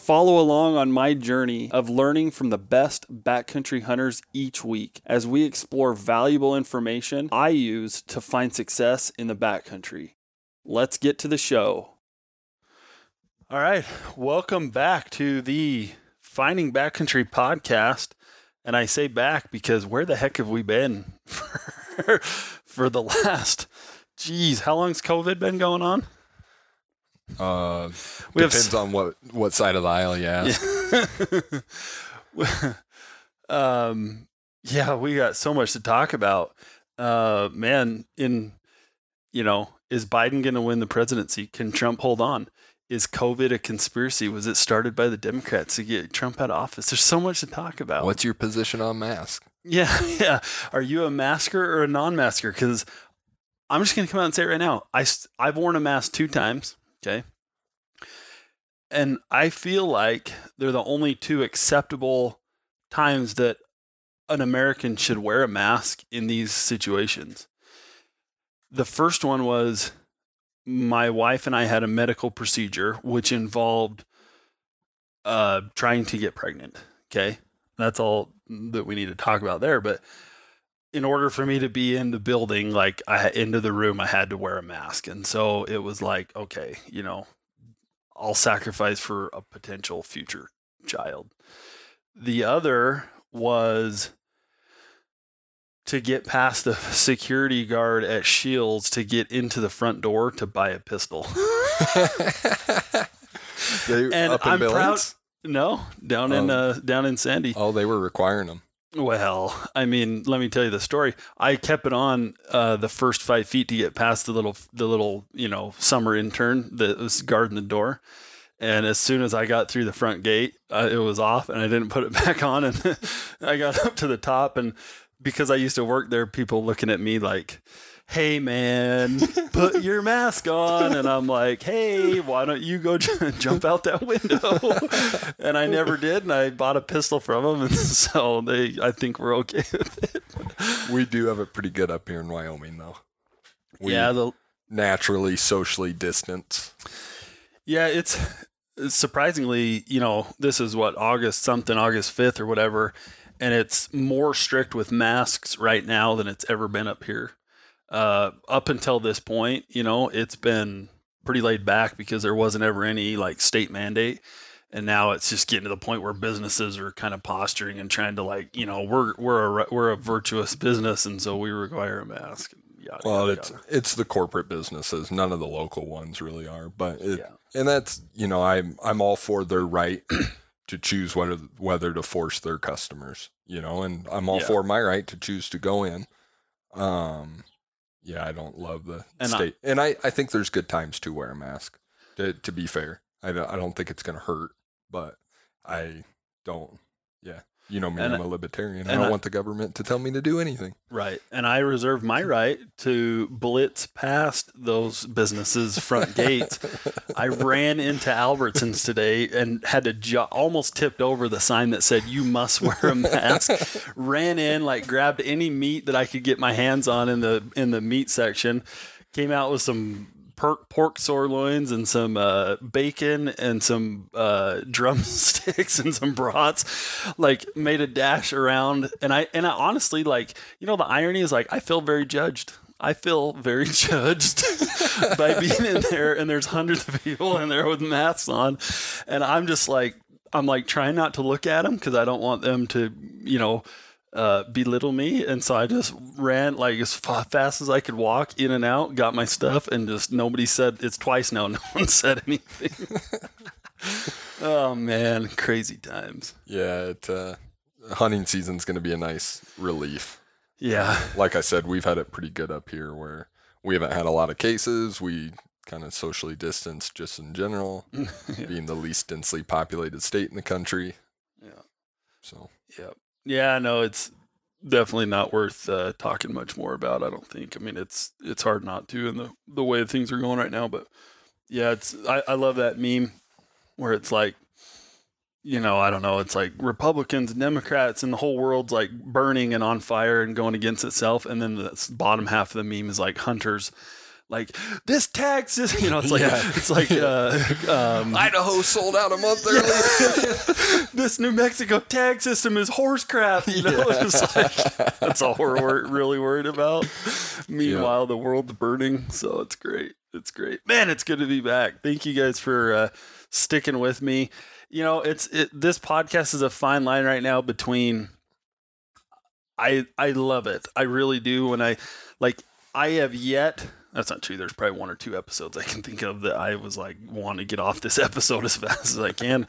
Follow along on my journey of learning from the best backcountry hunters each week as we explore valuable information I use to find success in the backcountry. Let's get to the show. All right, welcome back to the Finding Backcountry Podcast. And I say back because where the heck have we been for, for the last, geez, how long's COVID been going on? Uh, We have depends on what what side of the aisle you ask. Yeah. um, yeah, we got so much to talk about. Uh, man, in you know, is Biden going to win the presidency? Can Trump hold on? Is COVID a conspiracy? Was it started by the Democrats to get Trump out of office? There's so much to talk about. What's your position on mask? Yeah, yeah. Are you a masker or a non-masker? Because I'm just gonna come out and say it right now. I I've worn a mask two times. Okay, and I feel like they're the only two acceptable times that an American should wear a mask in these situations. The first one was my wife and I had a medical procedure which involved uh, trying to get pregnant. Okay, that's all that we need to talk about there. But in order for me to be in the building, like I into the room, I had to wear a mask, and so it was like, okay, you know, I'll sacrifice for a potential future child. The other was to get past the security guard at Scheels to get into the front door to buy a pistol. And I'm proud. No, down in Oh. uh, down in Sandy. Oh, they were requiring them. Well, I mean, let me tell you the story. I kept it on uh, the first five feet to get past the little, the little, you know, summer intern that was guarding the door. And as soon as I got through the front gate, uh, it was off, and I didn't put it back on. And I got up to the top, and because I used to work there, people looking at me like, "Hey, man, put your mask on." And I'm like, "Hey, why don't you go j- jump out that window?" and I never did, and I bought a pistol from them, and so they, I think we're okay with it. We do have it pretty good up here in Wyoming, though. We yeah, the naturally socially distance. Yeah, it's surprisingly, you know, this is what August something, August 5th or whatever, and it's more strict with masks right now than it's ever been up here. Uh, up until this point, you know, it's been pretty laid back because there wasn't ever any like state mandate. And now it's just getting to the point where businesses are kind of posturing and trying to like, you know, we're we're a we're a virtuous business, and so we require a mask. Yada, Well, yada, it's yada. it's the corporate businesses. None of the local ones really are, but it, Yeah. and that's you know I'm I'm all for their right to choose whether whether to force their customers. You know, and I'm all Yeah. for my right to choose to go in. Um, yeah, I don't love the And I- state, and I I think there's good times to wear a mask. To to be fair, I don't I don't think it's gonna hurt, but I don't. Yeah, you know me, And I'm a libertarian. I don't I- want the government to tell me to do anything. Right. And I reserve my right to blitz past those businesses' front gates. I ran into Albertsons today and had to almost tipped over the sign that said, You must wear a mask. ran in, like grabbed any meat that I could get my hands on in the in the meat section, came out with some pork, pork sirloins and some uh, bacon and some uh, drumsticks and some brats. Like made a dash around, and I and I honestly like you know the irony is like I feel very judged. I feel very judged by being in there, and there's hundreds of people in there with masks on, and I'm just like I'm like trying not to look at them because I don't want them to you know uh, belittle me, and so I just ran like as fast as I could walk in and out, got my stuff, and just nobody said it's twice now. No one said anything. oh man, crazy times. Yeah, it, uh, hunting season's going to be a nice relief. Yeah, Like I said, we've had it pretty good up here where we haven't had a lot of cases. We kind of socially distanced just in general, being the least densely populated state in the country. Yeah. So. Yeah, no, it's definitely not worth uh, talking much more about. I don't think. I mean, it's it's hard not to in the the way things are going right now. But yeah, it's I, I love that meme where it's like, you know, I don't know, it's like Republicans Democrats and the whole world's like burning and on fire and going against itself, and then the bottom half of the meme is like hunters like this tax system. You know, it's like Yeah. it's like uh, um, Idaho sold out a month early. this New Mexico tag system is horse crap. You know, it's like that's all we're, wor- really worried about. Meanwhile, the world's burning, so it's great. It's great, man. It's good to be back. Thank you guys for uh, sticking with me. You know, it's it, this podcast is a fine line right now between. I I love it. I really do. When I like, I have yet. That's not true. There's probably one or two episodes I can think of that I was like, want to get off this episode as fast as I can.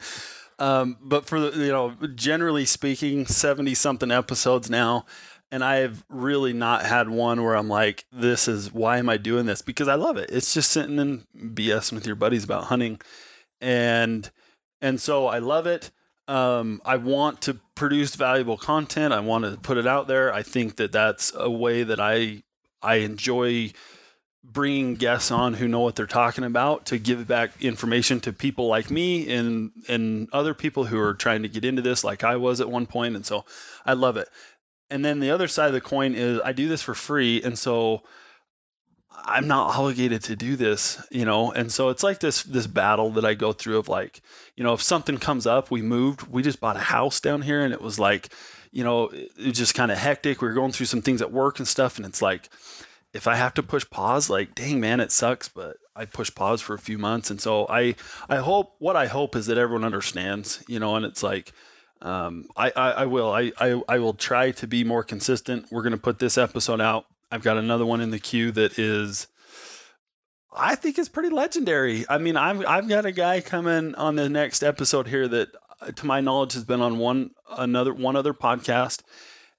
Um, but for the, you know, generally speaking, 70 something episodes now. And I have really not had one where I'm like, this is why am I doing this? Because I love it. It's just sitting and BSing with your buddies about hunting. And, and so I love it. Um, I want to produce valuable content. I want to put it out there. I think that that's a way that I, I enjoy bringing guests on who know what they're talking about to give back information to people like me and and other people who are trying to get into this like I was at one point and so I love it. And then the other side of the coin is I do this for free and so I'm not obligated to do this, you know. And so it's like this this battle that I go through of like, you know, if something comes up, we moved, we just bought a house down here and it was like, you know, it it was just kind of hectic. We were going through some things at work and stuff and it's like if I have to push pause, like, dang man, it sucks, but I push pause for a few months. And so I, I hope what I hope is that everyone understands, you know, and it's like, um, I, I, I will, I, I, I will try to be more consistent. We're going to put this episode out. I've got another one in the queue that is, I think is pretty legendary. I mean, I've, I've got a guy coming on the next episode here that uh, to my knowledge has been on one, another, one other podcast.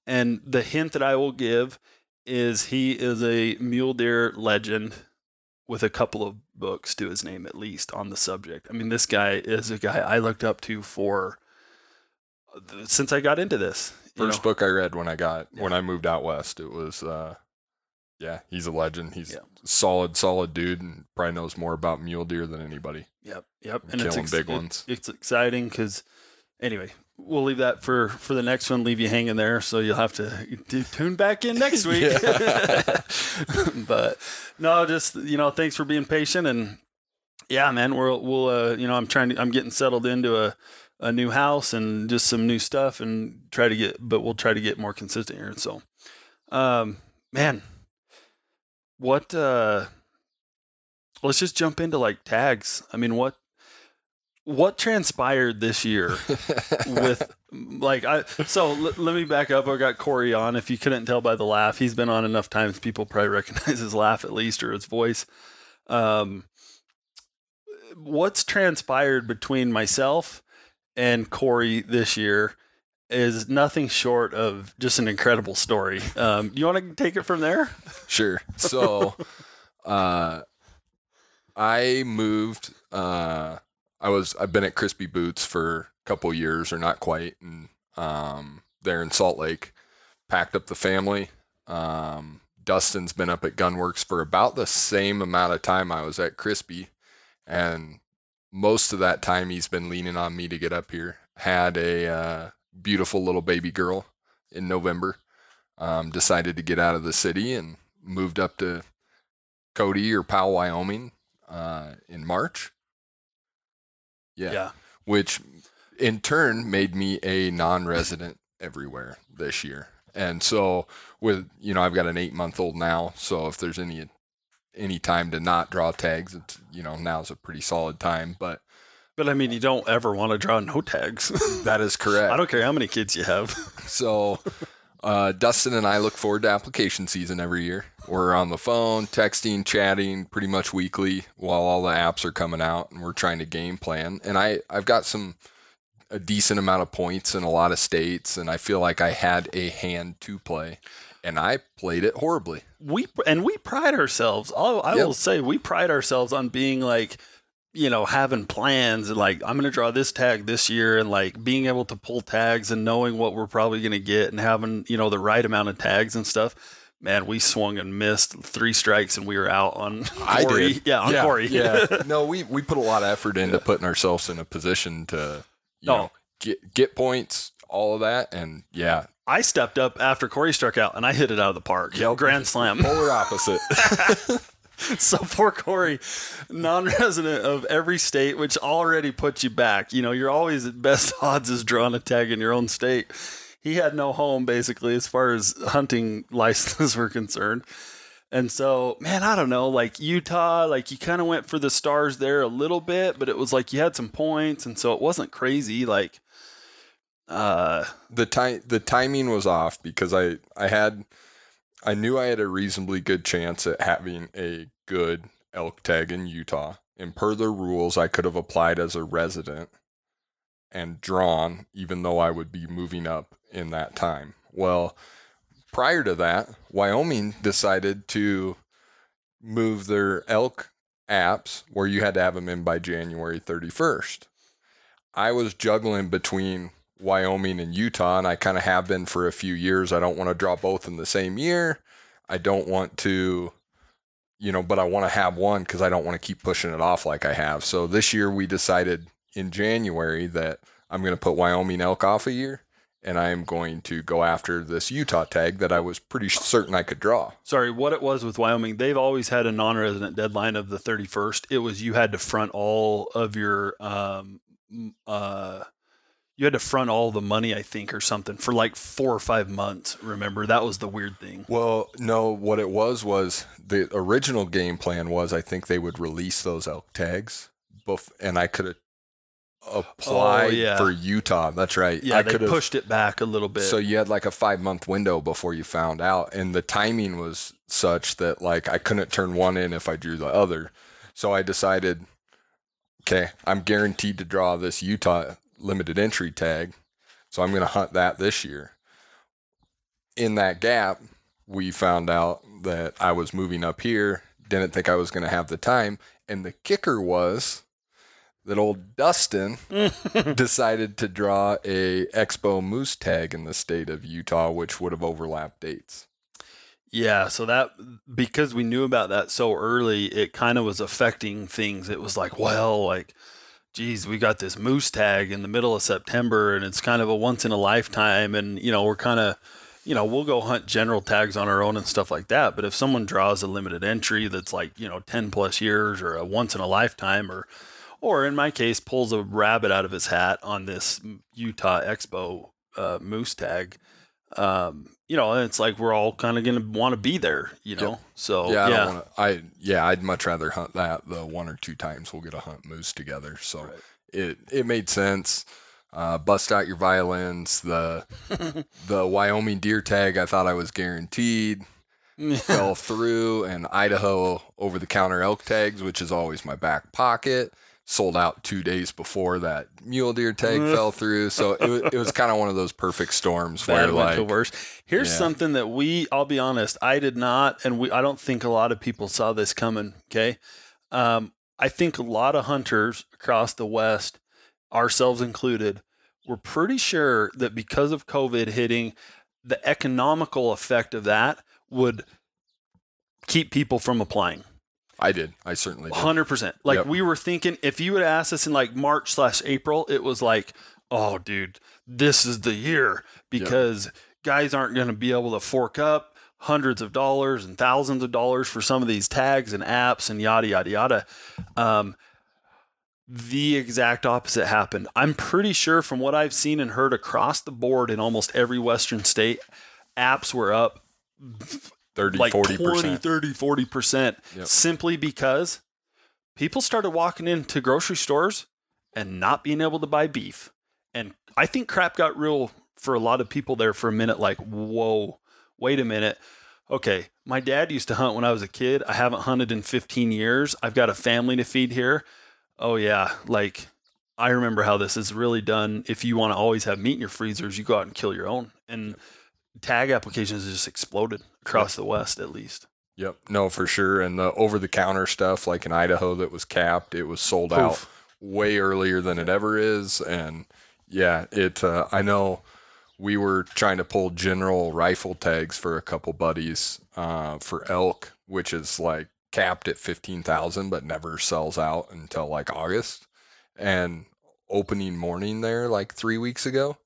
And the hint that I will give is he is a mule deer legend with a couple of books to his name at least on the subject. I mean, this guy is a guy I looked up to for since I got into this. First know. book I read when I got Yeah. when I moved out west, it was uh yeah, he's a legend. He's Yeah. solid, solid dude and probably knows more about mule deer than anybody. Yep, yep. and Killing big it- ones. It's exciting because, anyway, we'll leave that for for the next one. Leave you hanging there, so you'll have to tune back in next week. but no, just you know, thanks for being patient and yeah, man, we'll we'll uh, you know, I'm trying to I'm getting settled into a a new house and just some new stuff and try to get, but we'll try to get more consistent here. And So, um, man, what uh let's just jump into like tags. I mean, what what transpired this year with like I so l- let me back up. I got Corey on. If you couldn't tell by the laugh, he's been on enough times people probably recognize his laugh at least or his voice. Um what's transpired between myself and Corey this year is nothing short of just an incredible story. Um, you want to take it from there? Sure. So, uh, I moved. Uh, I was. I've been at Crispi Boots for a couple years, or not quite, and um, there in Salt Lake. Packed up the family. Um, Dustin's been up at Gunwerks for about the same amount of time I was at Crispi, and most of that time he's been leaning on me to get up here. Had a uh, beautiful little baby girl in November. Um, decided to get out of the city and moved up to Cody or Powell, Wyoming, uh, in March. Yeah. yeah. Which in turn made me a non-resident everywhere this year. And so with you know, I've got an eight month old now, so if there's any any time to not draw tags, it's you know, now's a pretty solid time. But But I mean, you don't ever want to draw no tags. that is correct. I don't care how many kids you have. So, uh, Dustin and I look forward to application season every year. We're on the phone, texting, chatting pretty much weekly while all the apps are coming out, and we're trying to game plan. And I, I've got some a decent amount of points in a lot of states, and I feel like I had a hand to play, and I played it horribly. We and we pride ourselves. I'll, I Yep. will say we pride ourselves on being like you know, having plans and like I'm going to draw this tag this year and like being able to pull tags and knowing what we're probably going to get and having, you know, the right amount of tags and stuff. Man, we swung and missed three strikes and we were out on I Corey. did. Yeah, on yeah, Corey. yeah. No, we we put a lot of effort into putting ourselves in a position to you Oh. know get get points, all of that, and yeah, I stepped up after Corey struck out and I hit it out of the park. Yep. Grand slam. polar opposite. so poor Corey, non-resident of every state, which already puts you back. You know, you're always at best odds as drawing a tag in your own state. He had no home basically as far as hunting licenses were concerned. And so, man, I don't know, like Utah, like you kind of went for the stars there a little bit, but it was like you had some points, and so it wasn't crazy. Like, uh, the time the timing was off because I I had I knew I had a reasonably good chance at having a good elk tag in Utah. And per the rules, I could have applied as a resident and drawn, even though I would be moving up in that time. Well, prior to that, Wyoming decided to move their elk apps where you had to have them in by January 31st. I was juggling between Wyoming and Utah, and I kind of have been for a few years. I don't want to draw both in the same year. I don't want to, you know, but I want to have one because I don't want to keep pushing it off like I have. So this year we decided in January that I'm going to put Wyoming elk off a year and I am going to go after this Utah tag that I was pretty certain I could draw. sorry, what it was with Wyoming, they've always had a non-resident deadline of the 31st. It was you had to front all of your um uh you had to front all the money, I think, or something for like four or five months. Remember, that was the weird thing. Well, no, what it was was the original game plan was I think they would release those elk tags, bef- and I could have applied Oh, yeah. for Utah. That's right. Yeah, I they pushed it back a little bit. So you had like a five month window before you found out, and the timing was such that like I couldn't turn one in if I drew the other. So I decided, okay, I'm guaranteed to draw this Utah limited entry tag, so I'm going to hunt that this year. In that gap, we found out that I was moving up here. Didn't think I was going to have the time, and the kicker was that old Dustin decided to draw a Expo Moose tag in the state of Utah, which would have overlapped dates. Yeah, so that because we knew about that so early, it kind of was affecting things. It was like, well, like, geez, we got this moose tag in the middle of September, and it's kind of a once in a lifetime, and you know, we're kind of, you know, we'll go hunt general tags on our own and stuff like that. But if someone draws a limited entry that's like, you know, ten plus years or a once in a lifetime, or, or in my case, pulls a rabbit out of his hat on this Utah Expo uh, moose tag. Um, you know, it's like we're all kind of going to want to be there, you know. So yeah, I yeah, don't wanna, I yeah, I'd much rather hunt that the one or two times we'll get a hunt moose together. So Right. it it made sense. Uh, bust out your violins. The the Wyoming deer tag I thought I was guaranteed fell through, and Idaho over the counter elk tags, which is always my back pocket, sold out two days before that mule deer tag fell through. So it, wa- it was kind of one of those perfect storms where bad like to worse. Here's Yeah. something that we, I'll be honest, I did not, and we, I don't think a lot of people saw this coming. Okay, um, I think a lot of hunters across the West, ourselves included, were pretty sure that because of COVID hitting, the economical effect of that would keep people from applying. I did. I certainly did. Hundred percent. Like Yep. we were thinking, if you had asked us in like March slash April, it was like, oh, dude, this is the year because guys aren't going to be able to fork up hundreds of dollars and thousands of dollars for some of these tags and apps and yada yada yada. Um, the exact opposite happened. I'm pretty sure from what I've seen and heard across the board in almost every Western state, apps were up 30, like 40 20, percent. 30, 40% Yep. simply because people started walking into grocery stores and not being able to buy beef. And I think crap got real for a lot of people there for a minute like, whoa, wait a minute. Okay, my dad used to hunt when I was a kid. I haven't hunted in 15 years. I've got a family to feed here. Oh, yeah. Like, I remember how this is really done. If you want to always have meat in your freezers, you go out and kill your own. And tag applications just exploded across the West, at least. Yep. No, for sure. And the over the counter stuff, like in Idaho, that was capped, it was sold out way earlier than it ever is. And yeah, it. Uh, I know we were trying to pull general rifle tags for a couple buddies uh, for elk, which is like capped at fifteen thousand, but never sells out until like August. And opening morning there, like three weeks ago.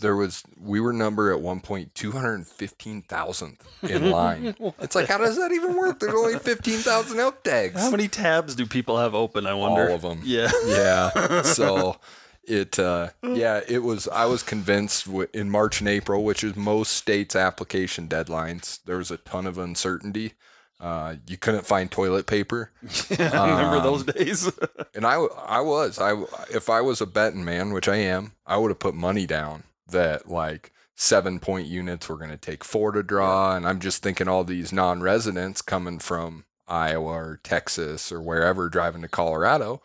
There was we were number at one point two hundred fifteen thousandth in line. it's like how does that even work? There's only fifteen thousand elk tags. How many tabs do people have open? I wonder. All of them. Yeah. Yeah. So it uh yeah, it was I was convinced w- in March and April, which is most states application deadlines, there was a ton of uncertainty. Uh, you couldn't find toilet paper, I remember Um, those days. and I I was I if I was a betting man, which I am, I would have put money down that like seven point units were going to take four to draw, and I'm just thinking all these non-residents coming from Iowa or Texas or wherever driving to Colorado.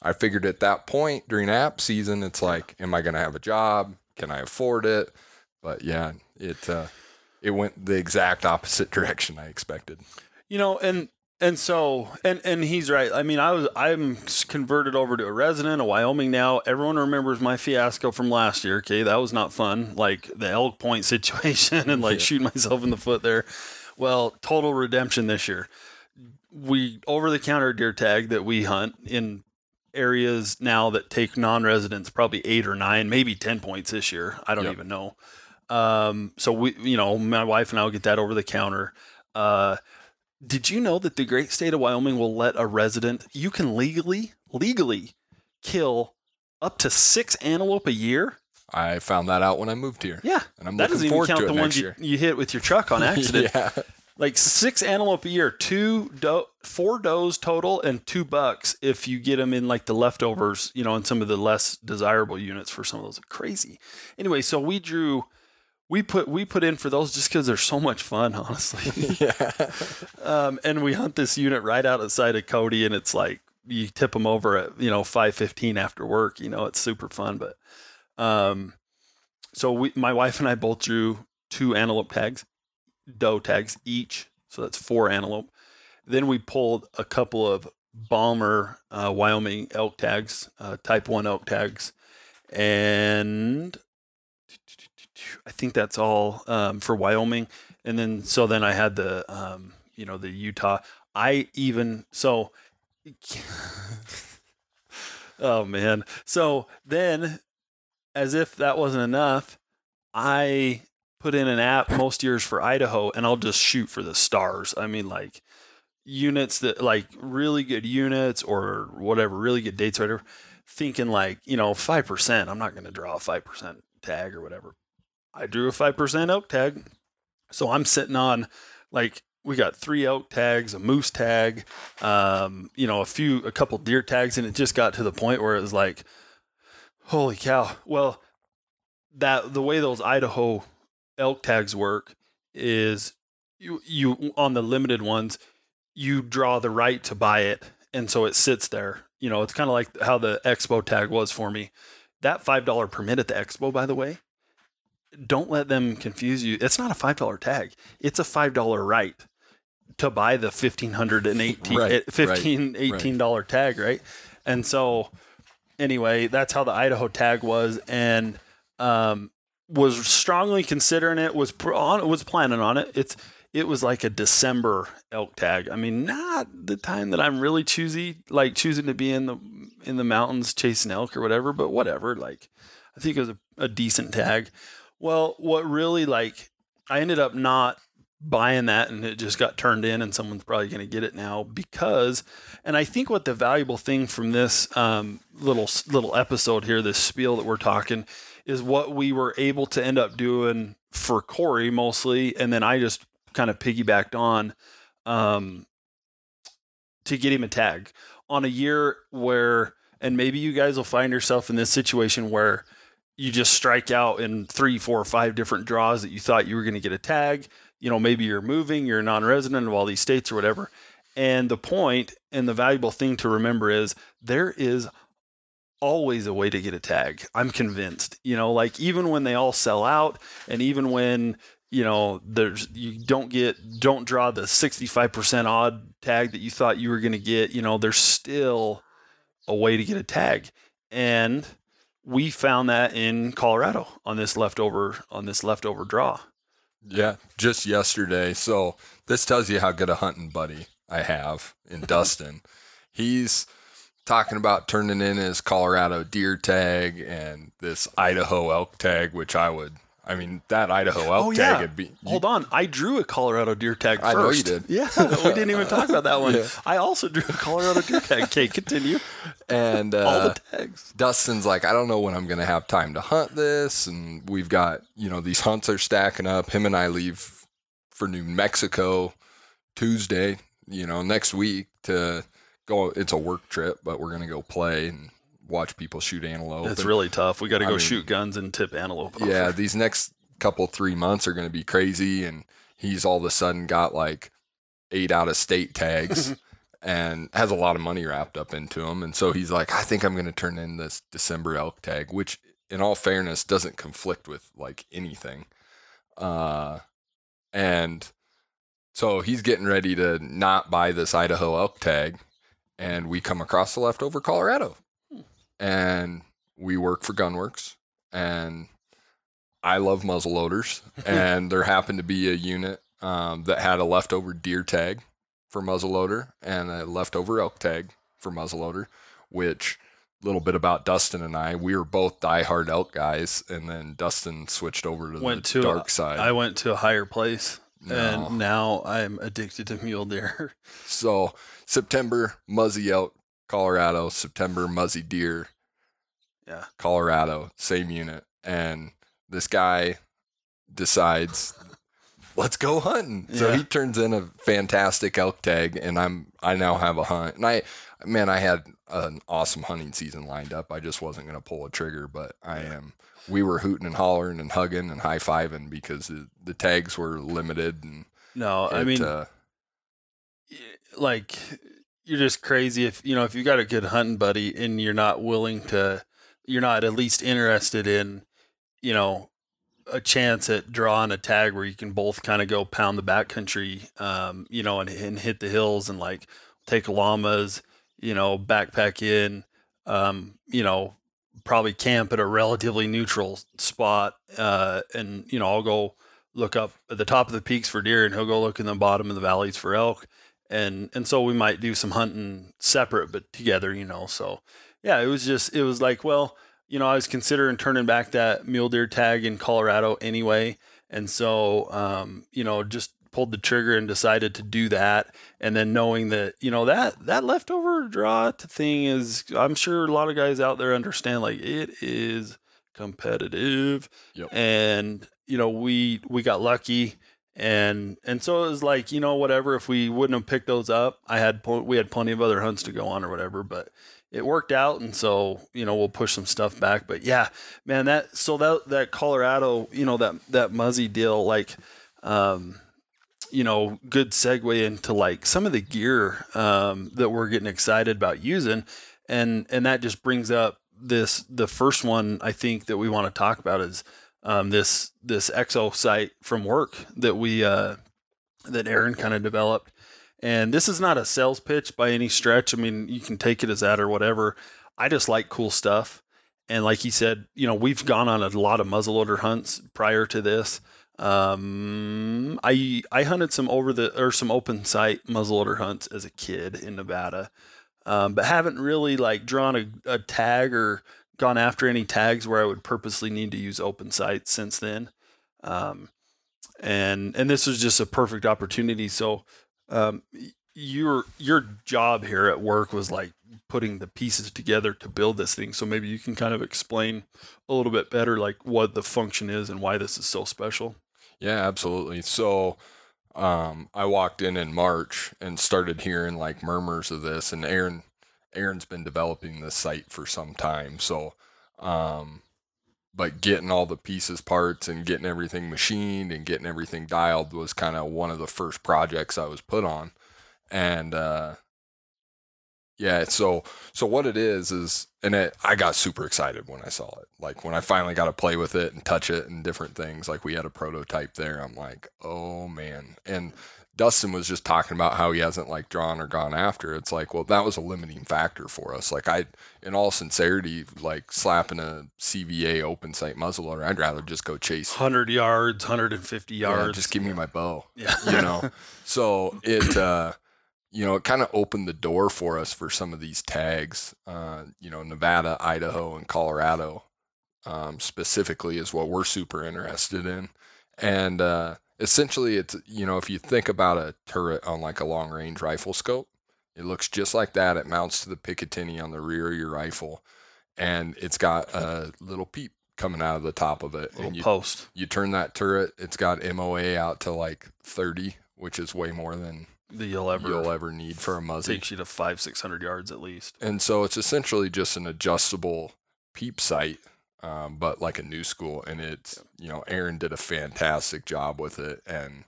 I figured at that point during app season, it's like, am I going to have a job? Can I afford it? But yeah, it uh, it went the exact opposite direction I expected. you know, and and so and and he's right. I mean, I was I'm converted over to a resident of Wyoming now. Everyone remembers my fiasco from last year. Okay, that was not fun. Like the Elk Point situation and like shooting myself in the foot there. Well, total redemption this year. We over the counter deer tag that we hunt in areas now that take non-residents probably eight or nine, maybe ten points this year. I don't Yep. even know. Um, so we, you know, my wife and I will get that over the counter. Uh, did you know that the great state of Wyoming will let a resident you can legally legally kill up to six antelope a year? I found that out when I moved here. Yeah, And I'm that looking doesn't even forward count to the ones you, year. you hit with your truck on accident. yeah. Like six antelope a year, two doe, four does total, and two bucks if you get them in like the leftovers, you know, in some of the less desirable units for some of those. Crazy. Anyway, so we drew, we put we put in for those just because they're so much fun, honestly. yeah. um, and we hunt this unit right outside of Cody, and it's like you tip them over at you know five fifteen after work. You know, it's super fun. But um, so we, my wife and I both drew two antelope tags, doe tags each. So that's four antelope. Then we pulled a couple of Balmer uh, Wyoming elk tags, uh, type one elk tags, and I think that's all um, for Wyoming. And then so then I had the um, you know the Utah. I even so. oh man! So then, as if that wasn't enough, I put in an app most years for Idaho, and I'll just shoot for the stars. I mean, like units that like really good units or whatever, really good dates or whatever. Thinking like you know five percent. I'm not going to draw a five percent tag or whatever. I drew a five percent elk tag, so I'm sitting on like we got three elk tags, a moose tag, um, you know, a few, a couple deer tags, and it just got to the point where it was like, holy cow. Well, that the way those Idaho elk tags work is you you on the limited ones, you draw the right to buy it, and so it sits there. You know, it's kind of like how the expo tag was for me. That five dollar permit at the expo, by the way, don't let them confuse you. It's not a five dollar tag; it's a five dollar right to buy the fifteen hundred and eighteen Right, eh, right, 15 18 dollar tag, right? And so, anyway, that's how the Idaho tag was, and um, was strongly considering it. Was pr- on was planning on it. It's it was like a December elk tag. I mean, not the time that I'm really choosy, like choosing to be in the in the mountains chasing elk or whatever, but whatever. Like, I think it was a, a decent tag. Well, what really like I ended up not buying that and it just got turned in and someone's probably going to get it now because and I think what the valuable thing from this um, little little episode here this spiel that we're talking is what we were able to end up doing for Corey mostly and then I just kind of piggybacked on um, to get him a tag on a year where and maybe you guys will find yourself in this situation where you just strike out in three, four, five different draws that you thought you were going to get a tag. You know, maybe you're moving, you're a non-resident of all these states or whatever. And the point and the valuable thing to remember is there is always a way to get a tag. I'm convinced. You know, like even when they all sell out, and even when you know, there's you don't get don't draw the 65% odd tag that you thought you were going to get. You know, there's still a way to get a tag, and we found that in Colorado on this leftover on this leftover draw. Yeah, just yesterday. So this tells you how good a hunting buddy I have in Dustin. He's talking about turning in his Colorado deer tag and this Idaho elk tag, which I would. I mean, that Idaho elk Oh, tag yeah. would be. Hold on, I drew a Colorado deer tag first. I know you did. Yeah, we didn't even talk about that one. Yeah. I also drew a Colorado deer tag. Okay, continue. and uh, All the tags. Dustin's like, I don't know when I'm going to have time to hunt this. And we've got, you know, these hunts are stacking up. Him and I leave for New Mexico Tuesday, you know, next week to go. It's a work trip, but we're going to go play and watch people shoot antelope. It's And, really tough. We got to I go mean- shoot guns and tip antelope. off. yeah, these next couple, three months are going to be crazy. And he's all of a sudden got like eight out of state tags. And has a lot of money wrapped up into him. And so he's like, I think I'm going to turn in this December elk tag, which in all fairness doesn't conflict with like anything. Uh, and so he's getting ready to not buy this Idaho elk tag. And we come across the leftover Colorado. And we work for Gunwerks. And I love muzzleloaders. and there happened to be a unit um, that had a leftover deer tag for muzzleloader and a leftover elk tag for muzzleloader, which little bit about Dustin and I, we were both diehard elk guys, and then Dustin switched over to Went the to dark side. I went to a higher place, No. and now I'm addicted to mule deer. so September muzzy elk, Colorado. September muzzy deer, yeah, Colorado. Same unit, and this guy decides. Let's go hunting. So he turns in a fantastic elk tag, and I'm I now have a hunt. And I, man, I had an awesome hunting season lined up. I just wasn't going to pull a trigger, but I am. We were hooting and hollering and hugging and high fiving because the, the tags were limited. And no, I mean, uh, like you're just crazy if you know if you got a good hunting buddy and you're not willing to, you're not at least interested in, you know, a chance at drawing a tag where you can both kind of go pound the backcountry, um, you know, and, and hit the hills and like take llamas, you know, backpack in, um, you know, probably camp at a relatively neutral spot, uh, and you know, I'll go look up at the top of the peaks for deer, and he'll go look in the bottom of the valleys for elk, and and so we might do some hunting separate but together, you know. So yeah, it was just it was like well you know, I was considering turning back that mule deer tag in Colorado anyway. And so, um, you know, just pulled the trigger and decided to do that. And then knowing that, you know, that, that leftover draw thing is, I'm sure a lot of guys out there understand like it is competitive. Yep. And, you know, we, we got lucky. And, and so it was like, you know, whatever, if we wouldn't have picked those up, I had, we had plenty of other hunts to go on or whatever, but it worked out. And so you know we'll push some stuff back. But yeah man that so that that colorado you know that that muzzy deal like um you know good segue into like some of the gear um that we're getting excited about using. And and that just brings up this the first one i think that we want to talk about is um this this exo sight from work that we uh that aaron kind of developed and this is not a sales pitch by any stretch. I mean, you can take it as that or whatever. I just like cool stuff. And like he said, you know, we've gone on a lot of muzzleloader hunts prior to this. Um, I I hunted some over the or some open sight muzzleloader hunts as a kid in Nevada, um, but haven't really like drawn a, a tag or gone after any tags where I would purposely need to use open sights since then. Um, and and this was just a perfect opportunity. So um, your your job here at work was like putting the pieces together to build this thing. So maybe you can kind of explain a little bit better like what the function is and why this is so special. Yeah, absolutely. So um, I walked in in March and started hearing like murmurs of this, and Aaron Aaron's been developing this sight for some time. So, um, but getting all the pieces, parts, and getting everything machined and getting everything dialed was kind of one of the first projects I was put on, and uh, Yeah, so so what it is is, and it, I got super excited when I saw it. Like when I finally got to play with it and touch it and different things. Like we had a prototype there. I'm like, oh man. And Dustin was just talking about how he hasn't like drawn or gone after. It's like, well, that was a limiting factor for us. Like I, in all sincerity, like slapping a CVA open sight muzzleloader, I'd rather just go chase. 100 yards, 150 yards. Yeah, just give me my bow. Yeah. You know. so it, uh, you know, it kind of opened the door for us for some of these tags. Uh, you know, Nevada, Idaho, and Colorado um, specifically is what we're super interested in, and uh, essentially it's you know if you think about a turret on like a long range rifle scope it looks just like that it mounts to the picatinny on the rear of your rifle and it's got a little peep coming out of the top of it Little and you, post. you turn that turret it's got moa out to like 30 which is way more than you'll ever you'll ever need for a muzzy takes you to five, six hundred yards at least. and so it's essentially just an adjustable peep sight, um, but like a new school. And it's, you know, Aaron did a fantastic job with it. And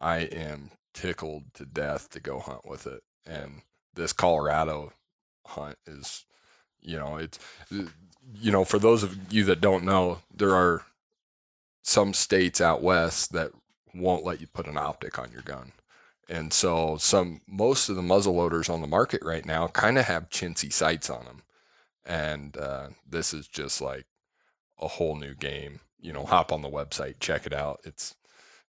I am tickled to death to go hunt with it. And this Colorado hunt is, you know, it's, you know, for those of you that don't know, there are some states out west that won't let you put an optic on your gun. And so some most of the muzzle loaders on the market right now kind of have chintzy sights on them. And uh, this is just like a whole new game. You know, hop on the website, check it out. It's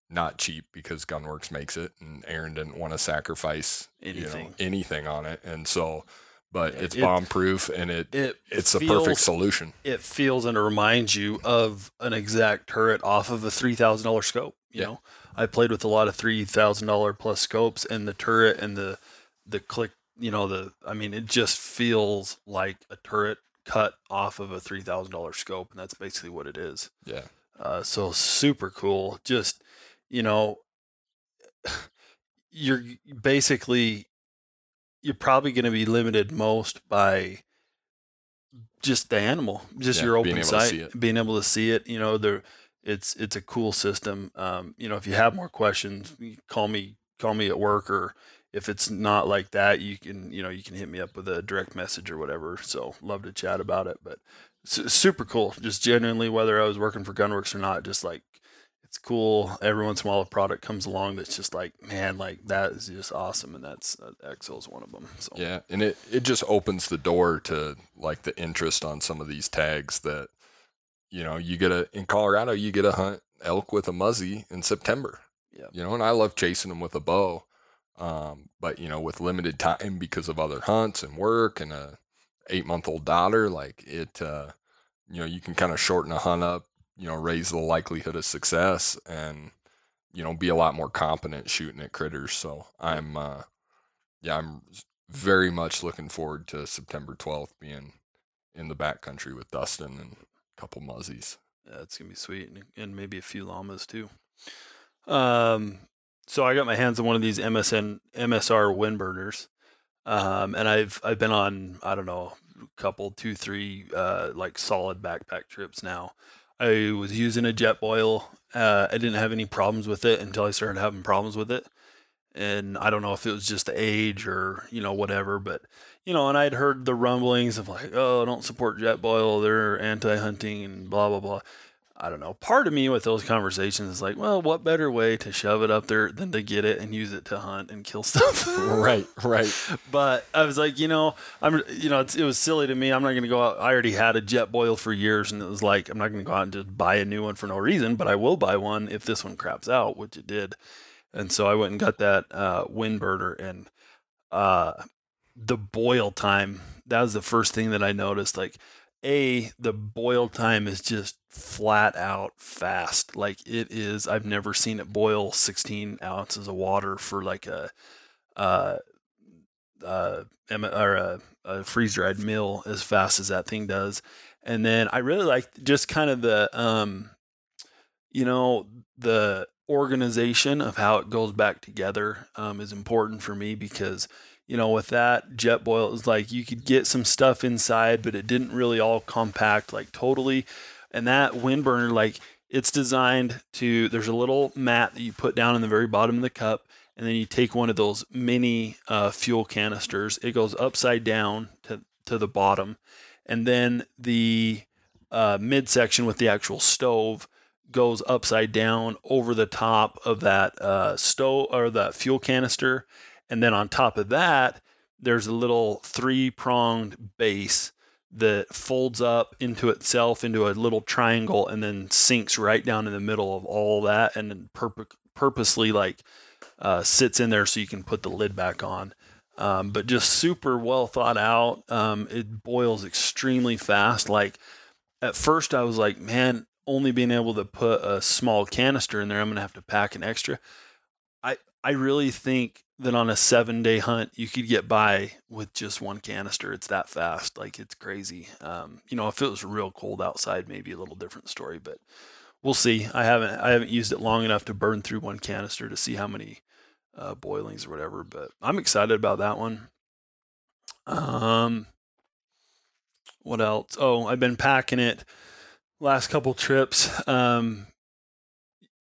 not cheap because Gunwerks makes it, and Aaron didn't want to sacrifice you know, Anything. anything on it. And so, but Yeah, it's it- bomb proof, and it It it's feels, perfect solution. It feels and it reminds you of an exact turret off of a three thousand dollar scope. You Yeah. know, I played with a lot of three thousand dollar plus scopes, and the turret and the the click. You know, the I mean, it just feels like a turret cut off of a three thousand dollar scope, and that's basically what it is. Yeah, Uh, so super cool. Just you know, you're basically you're probably going to be limited most by just the animal, just Yeah, your open sight, being able to see it. You know, there it's it's a cool system. Um, you know, if you have more questions, call me call me at work or if it's not like that, you can you know you can hit me up with a direct message or whatever. So love to chat about it. But su- super cool. Just genuinely, whether I was working for Gunwerks or not, just like it's cool. Every once in a while, a product comes along that's just like, man, like that is just awesome, and that's uh, Exo is one of them. So yeah, and it it just opens the door to like the interest on some of these tags that you know you get a in Colorado you get a hunt elk with a muzzy in September. Yep. You know, and I love chasing them with a bow. Um, but you know, with limited time because of other hunts and work and a eight month old daughter, like it, uh, you know, you can kind of shorten a hunt up, you know, raise the likelihood of success and, you know, be a lot more competent shooting at critters. So I'm, uh, yeah, I'm very much looking forward to September 12th being in the backcountry with Dustin and a couple muzzies. Yeah, it's gonna be sweet, and, and maybe a few llamas too. Um, so I got my hands on one of these MSN MSR WindBurners, um, and I've I've been on I don't know a couple two three uh, like solid backpack trips now. I was using a Jetboil. Uh, I didn't have any problems with it until I started having problems with it, and I don't know if it was just the age or you know whatever, but you know, and I'd heard the rumblings of like, oh, don't support Jetboil, they're anti-hunting and blah blah blah. I don't know. Part of me with those conversations is like, well, what better way to shove it up there than to get it and use it to hunt and kill stuff? right, right. But I was like, you know, I'm, you know, it's, it was silly to me. I'm not going to go out. I already had a Jetboil for years, and it was like, I'm not going to go out and just buy a new one for no reason. But I will buy one if this one craps out, which it did. And so I went and got that uh, WindBurner, and uh, the boil time. That was the first thing that I noticed. Like, a the boil time is just flat out fast. Like it is. I've never seen it boil 16 ounces of water for like a. Uh, uh, or a, a freeze dried meal as fast as that thing does. And then I really like just kind of the, um, you know, the organization of how it goes back together um, is important for me because, you know, with that Jetboil, it was like you could get some stuff inside, but it didn't really all compact like totally. And that WindBurner, like it's designed to, there's a little mat that you put down in the very bottom of the cup and then you take one of those mini uh, fuel canisters. It goes upside down to to the bottom, and then the uh, midsection with the actual stove goes upside down over the top of that uh, stove or that fuel canister, and then on top of that, there's a little three pronged base that folds up into itself into a little triangle and then sinks right down in the middle of all that and then purpo- purposely like uh, sits in there so you can put the lid back on. Um, but just super well thought out. Um, it boils extremely fast. Like at first, I was like, man, only being able to put a small canister in there, I'm gonna have to pack an extra. I I really think that on a seven day hunt, you could get by with just one canister. It's that fast. Like it's crazy. Um, you know, if it was real cold outside, maybe a little different story, but we'll see. I haven't I haven't used it long enough to burn through one canister to see how many uh, boilings or whatever. But I'm excited about that one. Um, what else? Oh, I've been packing it last couple trips. Um,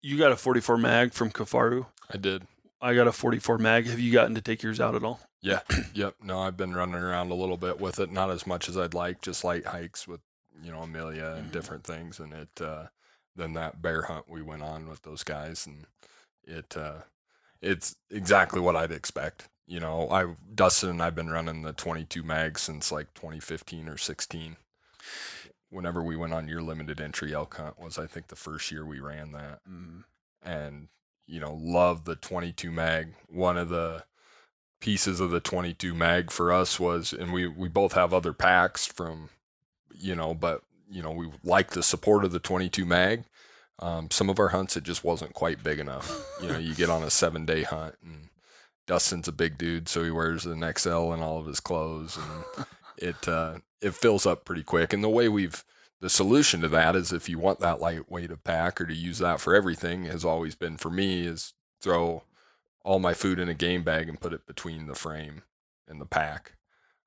you got a 44 mag from Kifaru. I did. I got a 44 mag. Have you gotten to take yours out at all? Yeah. yep. No, I've been running around a little bit with it, not as much as I'd like, just light hikes with, you know, Amelia and Mhm. different things. And it, uh, then that bear hunt we went on with those guys and it, uh, it's exactly what I'd expect. You know, I, Dustin and I've been running the 22 mag since like 2015 or 16. Whenever we went on your limited entry elk hunt was, I think, the first year we ran that Mm. and you know love the 22 mag. One of the pieces of the 22 mag for us was and we we both have other packs from you know but you know we like the support of the 22 mag. Um, some of our hunts it just wasn't quite big enough. You know you get on a seven day hunt and dustin's a big dude so he wears an xl in all of his clothes and it uh, it fills up pretty quick. And the way we've the solution to that is if you want that lightweight of pack or to use that for everything has always been for me is throw all my food in a game bag and put it between the frame and the pack.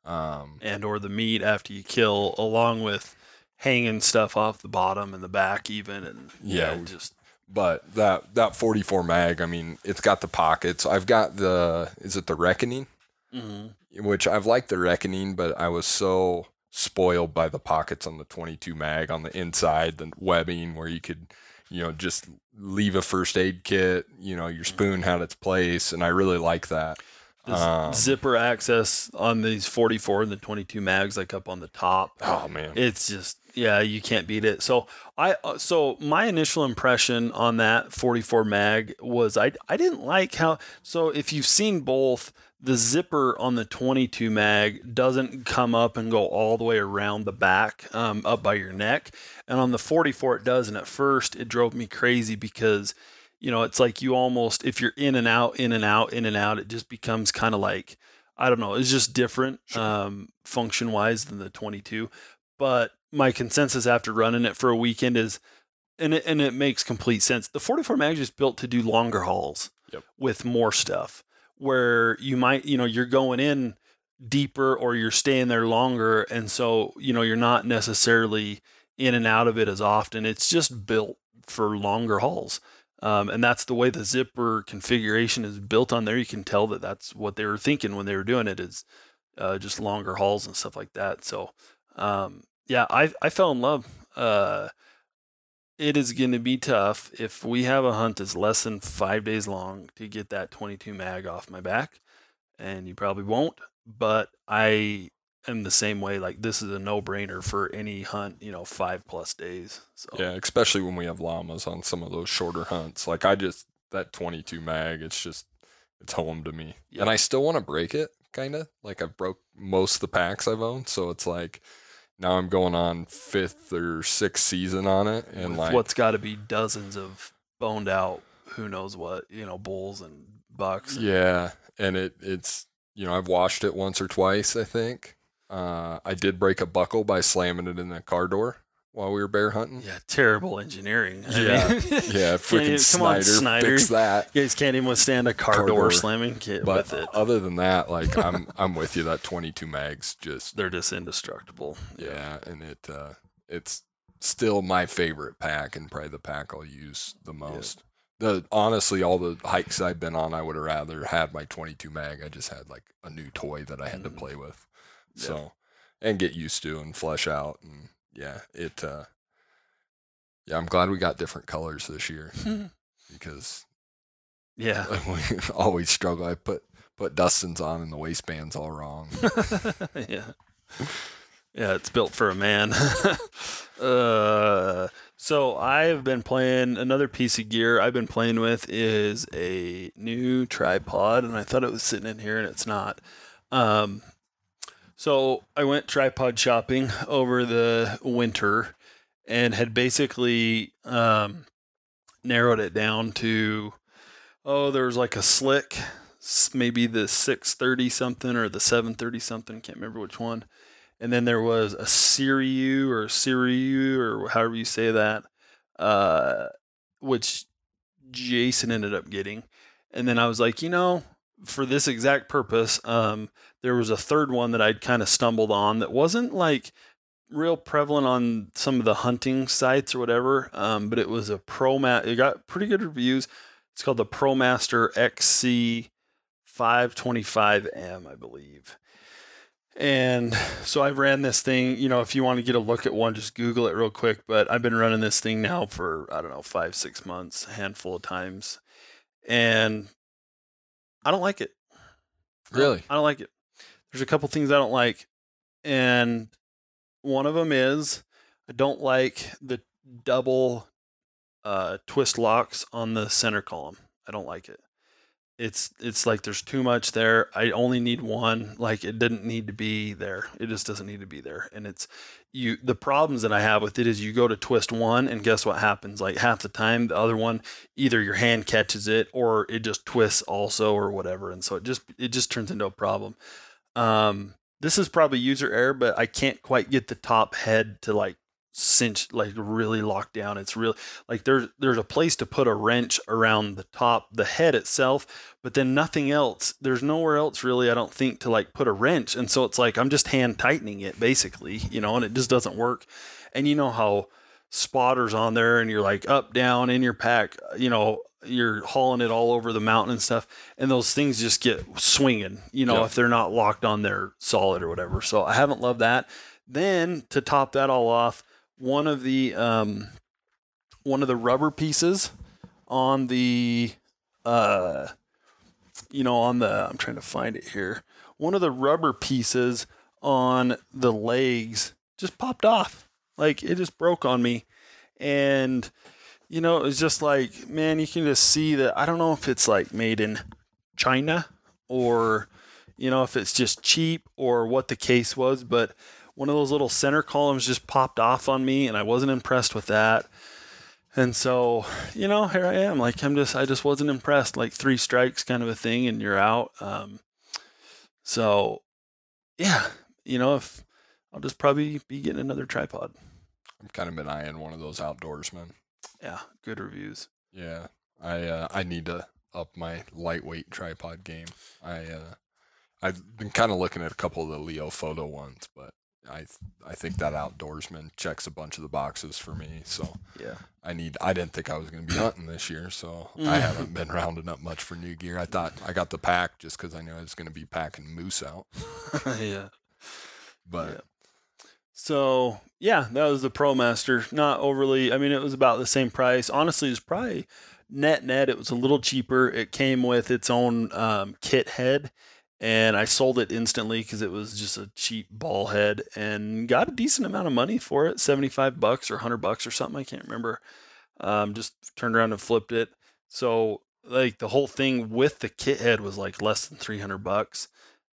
Um, and or the meat after you kill, along with hanging stuff off the bottom and the back, even and Yeah, yeah, just but that that 44 mag, I mean, it's got the pockets. I've got the is it the Reckoning, mhm. which I've liked the Reckoning, but I was so spoiled by the pockets on the 22 mag on the inside, the webbing where you could, you know, just leave a first aid kit. You know, your spoon had its place, and I really like that. Um, zipper access on these 44 and the 22 mags, like up on the top. Oh man, It's just yeah, you can't beat it. So I uh, so my initial impression on that 44 mag was I I didn't like how so if you've seen both the zipper on the 22 mag doesn't come up and go all the way around the back um, up by your neck and on the 44 it does and at first it drove me crazy because you know it's like you almost if you're in and out in and out in and out it just becomes kind of like I don't know it's just different um, function wise than the 22 but my consensus after running it for a weekend is and it, and it makes complete sense. The 44 mag is built to do longer hauls Yep. with more stuff where you might, you know, you're going in deeper or you're staying there longer and so, you know, you're not necessarily in and out of it as often. It's just built for longer hauls. Um, and that's the way the zipper configuration is built on there. You can tell that that's what they were thinking when they were doing it is uh, just longer hauls and stuff like that. So, um, yeah, I I fell in love. Uh, it is going to be tough if we have a hunt that's less than five days long to get that 22 mag off my back, and you probably won't. But I am the same way. Like this is a no brainer for any hunt. You know, five plus days. So yeah, especially when we have llamas on some of those shorter hunts. Like I just that 22 mag, it's just it's home to me, Yeah. and I still want to break it, kind of. Like I've broke most of the packs I've owned, so it's like now I'm going on fifth or sixth season on it, and with like what's got to be dozens of boned out, who knows what, you know, bulls and bucks. and- Yeah, and it it's you know I've washed it once or twice. I think uh, I did break a buckle by slamming it in the car door while we were bear hunting. Yeah, terrible engineering. I Yeah. mean- Yeah, freaking even- come Snyder, on, Snyder. fix that. You guys can't even withstand a car, Car door, door. slamming. Get But with it. other than that, like I'm I'm with you. That 22 mags just They're just indestructible. yeah, and it uh, it's still my favorite pack and probably the pack I'll use the most. the honestly all the hikes I've been on, I would have rather had my 22 mag. I just had like a new toy that I had to Mhm. play with, Yeah. so and get used to and flesh out, and yeah, it. uh Yeah, I'm glad we got different colors this year because yeah. we always struggle. I put put Dustin's on and the waistband's all wrong. yeah. Yeah, it's built for a man. uh, so I've been playing another piece of gear I've been playing with is a new tripod, and I thought it was sitting in here, and it's not. Um, so I went tripod shopping over the winter, and had basically um, narrowed it down to oh, there was like a slick, maybe the 630 something or the 730 something, can't remember which one. And then there was a Sirui or Sirui or however you say that, uh, which Jason ended up getting. And then I was like, you know, for this exact purpose, um, there was a third one that I'd kind of stumbled on that wasn't like real prevalent on some of the hunting sites or whatever. Um, but it was a Pro Mat. It got pretty good reviews. It's called the ProMaster XC 525M, I believe. And so I've ran this thing, you know, if you want to get a look at one, just Google it real quick. But I've been running this thing now for, I don't know, five, six months, a handful of times. And I don't like it. Really? I don't like it. There's a couple things I don't like. And one of them is I don't like the double uh, twist locks on the center column. I don't like it. It's it's like there's too much there. I only need one. Like it didn't need to be there. It just doesn't need to be there. And it's you the problems that I have with it is you go to twist one and guess what happens? Like half the time the other one either your hand catches it or it just twists also or whatever. And so it just it just turns into a problem. Um this is probably user error, but I can't quite get the top head to like cinch like really lock down. It's real like there's there's a place to put a wrench around the top, the head itself, but then nothing else. There's nowhere else really, I don't think, to like put a wrench. And so it's like I'm just hand tightening it basically, you know, and it just doesn't work. And you know how spotters on there and you're like up, down in your pack, you know, you're hauling it all over the mountain and stuff. And those things just get swinging, you know, Yeah. if they're not locked on there solid or whatever. So I haven't loved that. Then to top that all off, one of the um, one of the rubber pieces on the uh, you know on the I'm trying to find it here. One of the rubber pieces on the legs just popped off. Like it just broke on me. And you know, it was just like, man, you can just see that I don't know if it's like made in China or you know, if it's just cheap or what the case was, but one of those little center columns just popped off on me and I wasn't impressed with that. And so, you know, here I am. Like I'm just I just wasn't impressed. Like three strikes kind of a thing and you're out. Um so yeah, you know, if I'll just probably be getting another tripod. I've kind of been eyeing one of those outdoorsmen. Yeah, good reviews. Yeah, I uh, I need to up my lightweight tripod game. I uh, I've been kind of looking at a couple of the Leofoto ones, but I I think that outdoorsman checks a bunch of the boxes for me. So Yeah. I need. I didn't think I was going to be hunting this year, so I haven't been rounding up much for new gear. I thought I got the pack just because I knew I was going to be packing moose out, yeah. but. So yeah, that was the ProMaster. Not overly. I mean, it was about the same price. Honestly, it's probably net net. It was a little cheaper. It came with its own um, kit head, and I sold it instantly because it was just a cheap ball head, and got a decent amount of money for it. Seventy five bucks or hundred bucks or something. I can't remember. Um, just turned around and flipped it. So like the whole thing with the kit head was like less than three hundred bucks.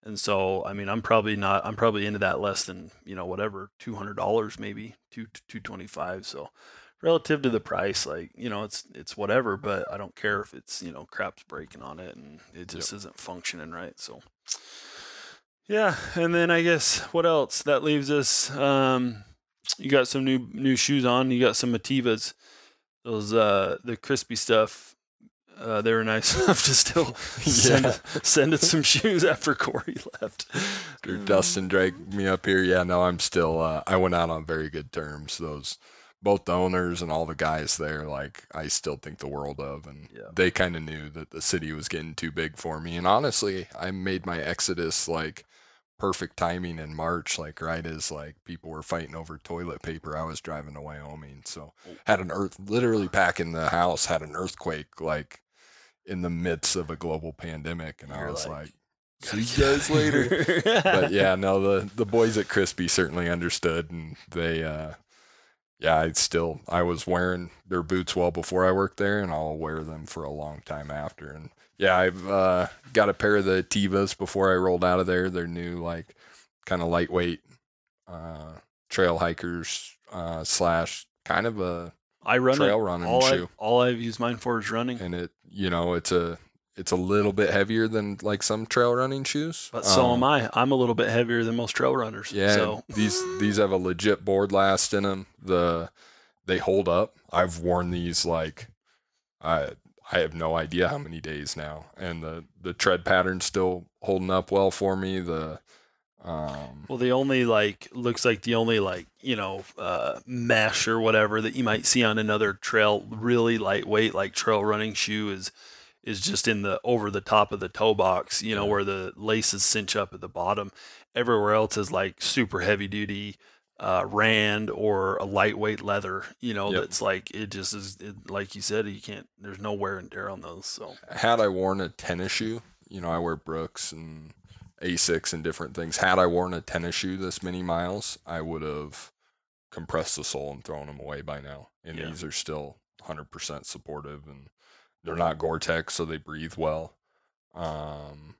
And so, I mean, I'm probably not. I'm probably into that less than you know whatever two hundred dollars maybe two two twenty five. So, relative to the price, like you know, it's it's whatever. But I don't care if it's you know crap's breaking on it and it just isn't functioning right. So, yeah. And then I guess what else? That leaves us. Um, you got some new new shoes on. You got some Mativas. Those uh the Crispi stuff. Uh, they were nice enough to still send, Yeah. send us some shoes after Corey left. After Dustin dragged me up here, yeah, no, I'm still. Uh, I went out on very good terms. Those both the owners and all the guys there, like I still think the world of, and Yeah. they kind of knew that the city was getting too big for me. And honestly, I made my exodus like perfect timing in March, like right as like people were fighting over toilet paper. I was driving to Wyoming, so had an earth literally packing the house, had an earthquake like in the midst of a global pandemic, and I You're was like, like, see you guys later. but yeah, no, the the boys at Crispi certainly understood, and they, uh, yeah, I still I was wearing their boots well before I worked there, and I'll wear them for a long time after. And yeah, I've uh, got a pair of the Tivas before I rolled out of there. They're new, like kind of lightweight uh, trail hikers uh, slash kind of a I run trail it. running all shoe. I, all I've used mine for is running. and it you know it's a it's a little bit heavier than like some trail running shoes. But so Um, am I. I'm a little bit heavier than most trail runners. Yeah, So these these have a legit board last in them. The they hold up. I've worn these like I I have no idea how many days now, and the the tread pattern's still holding up well for me. The um Well, the only like looks like the only like you know uh, mesh or whatever that you might see on another trail, really lightweight like trail running shoe is is just in the over the top of the toe box, you know, where the laces cinch up at the bottom. Everywhere else is like super heavy duty uh, rand or a lightweight leather, you know, Yep. that's like it just is it, like you said, you can't. There's no wear and tear on those. So had I worn a tennis shoe, you know, I wear Brooks and Asics and different things. Had I worn a tennis shoe this many miles, I would have compressed the sole and thrown them away by now. And Yeah. these are still 100% supportive and they're not Gore-Tex, so they breathe well. Um,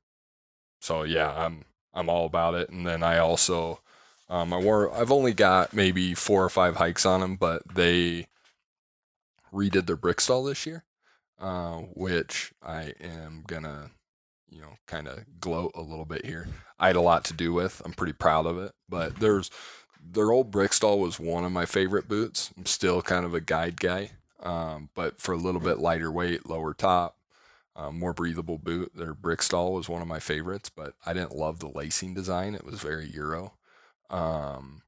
so yeah, I'm I'm all about it. And then I also um, I wore I've only got maybe four or five hikes on them, but they redid their Briksdal this year, uh, which I am gonna you know kind of gloat a little bit here. I had a lot to do with. I'm pretty proud of it, but there's their old Briksdal was one of my favorite boots. I'm still kind of a guide guy, um, but for a little bit lighter weight, lower top, um, more breathable boot. Their Briksdal was one of my favorites, but I didn't love the lacing design. It was very Euro. Um,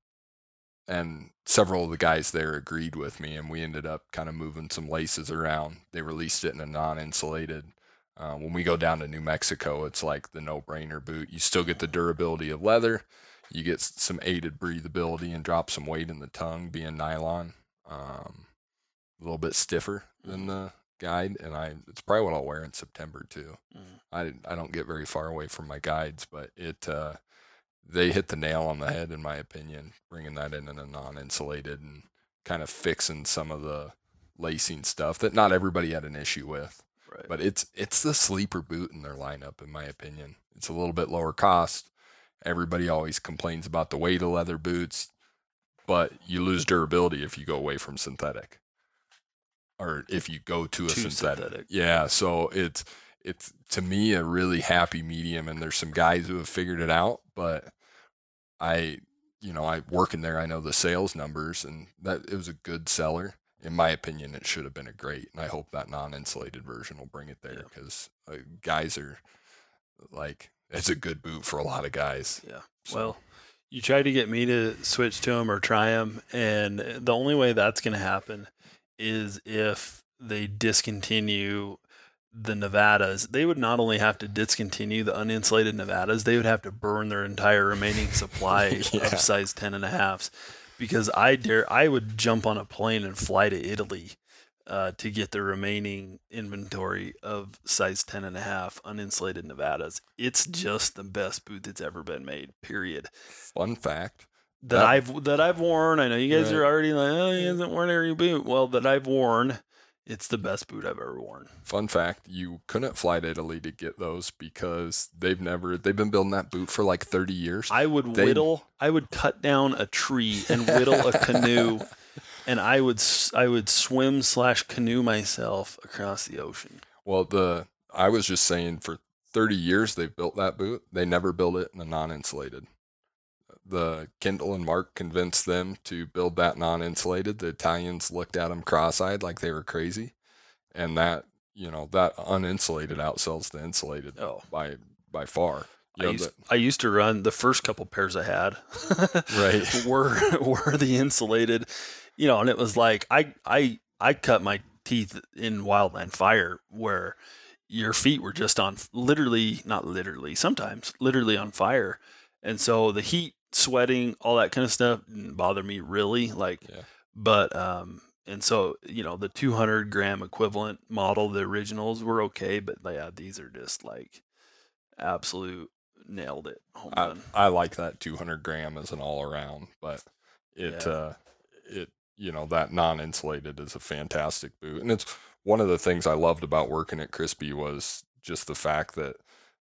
and several of the guys there agreed with me, and we ended up kind of moving some laces around. They released it in a non insulated. Uh, when we go down to New Mexico, it's like the no brainer boot. You still get the durability of leather, you get some aided breathability and drop some weight in the tongue being nylon. Um, a little bit stiffer than the guide, and I it's probably what I'll wear in September too. Mhm. I I don't get very far away from my guides, but it uh, they hit the nail on the head in my opinion, bringing that in in a non-insulated and kind of fixing some of the lacing stuff that not everybody had an issue with. Right. But it's it's the sleeper boot in their lineup, in my opinion. It's a little bit lower cost. Everybody always complains about the weight of leather boots, but you lose durability if you go away from synthetic, or if you go to a synthetic. synthetic. Yeah, so it's it's to me a really happy medium, and there's some guys who have figured it out, but I, you know, I work in there, I know the sales numbers, and that it was a good seller. In my opinion, it should have been a great, and I hope that non-insulated version will bring it there Yeah. because uh, guys are like it's a good boot for a lot of guys. Yeah. So, Well, you try to get me to switch to them or try them, and the only way that's going to happen is if they discontinue the Nevadas. They would not only have to discontinue the uninsulated Nevadas, they would have to burn their entire remaining supply Yeah. of size 10 and a halves. Because I dare, I would jump on a plane and fly to Italy uh, to get the remaining inventory of size 10 and a half uninsulated Nevadas. It's just the best boot that's ever been made, period. fun fact. That, That- I've that I've worn. I know you guys Right. are already like, oh, he hasn't worn every boot. Well, that I've worn, it's the best boot I've ever worn. Fun fact, you couldn't fly to Italy to get those because they've never they've been building that boot for like 30 years. I would They- whittle. I would cut down a tree and whittle a canoe, and I would I would swim slash canoe myself across the ocean. Well, the I was just saying for 30 years they've built that boot. They never built it in a non-insulated. The Kindle and Mark convinced them to build that non-insulated. The Italians looked at them cross-eyed like they were crazy, and that you know that uninsulated outsells the insulated Oh, by by far. You I know, used, the- I used to run the first couple pairs I had. Right. were were the insulated, you know, and it was like I I I cut my teeth in wildland fire where your feet were just on literally not literally sometimes literally on fire and so the heat sweating all that kind of stuff didn't bother me really like Yeah. but um and so you know the 200 gram equivalent model the originals were okay but yeah these are just like absolute nailed it I. I like that 200 gram as an all around, but it Yeah. uh, it you know that non-insulated is a fantastic boot, and it's one of the things I loved about working at Crispi was just the fact that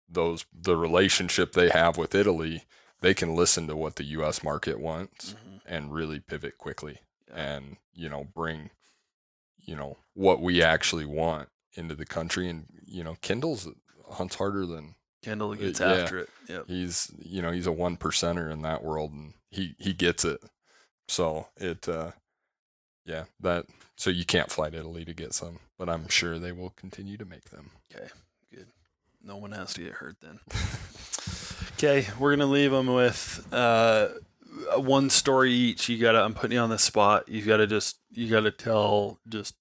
those the relationship they have with Italy, they can listen to what the U.S. market wants Mhm. and really pivot quickly, Yeah. and you know bring you know what we actually want into the country, and you know Kindle's hunts harder than Kendall gets yeah. after it yep he's you know he's a one percenter in that world and he he gets it so it uh yeah that so you can't fly to italy to get some but i'm sure they will continue to make them Okay, good. No one has to get hurt then. okay, we're gonna leave them with uh, one story each. You gotta. I'm putting you on the spot. You gotta just. You gotta tell. Just.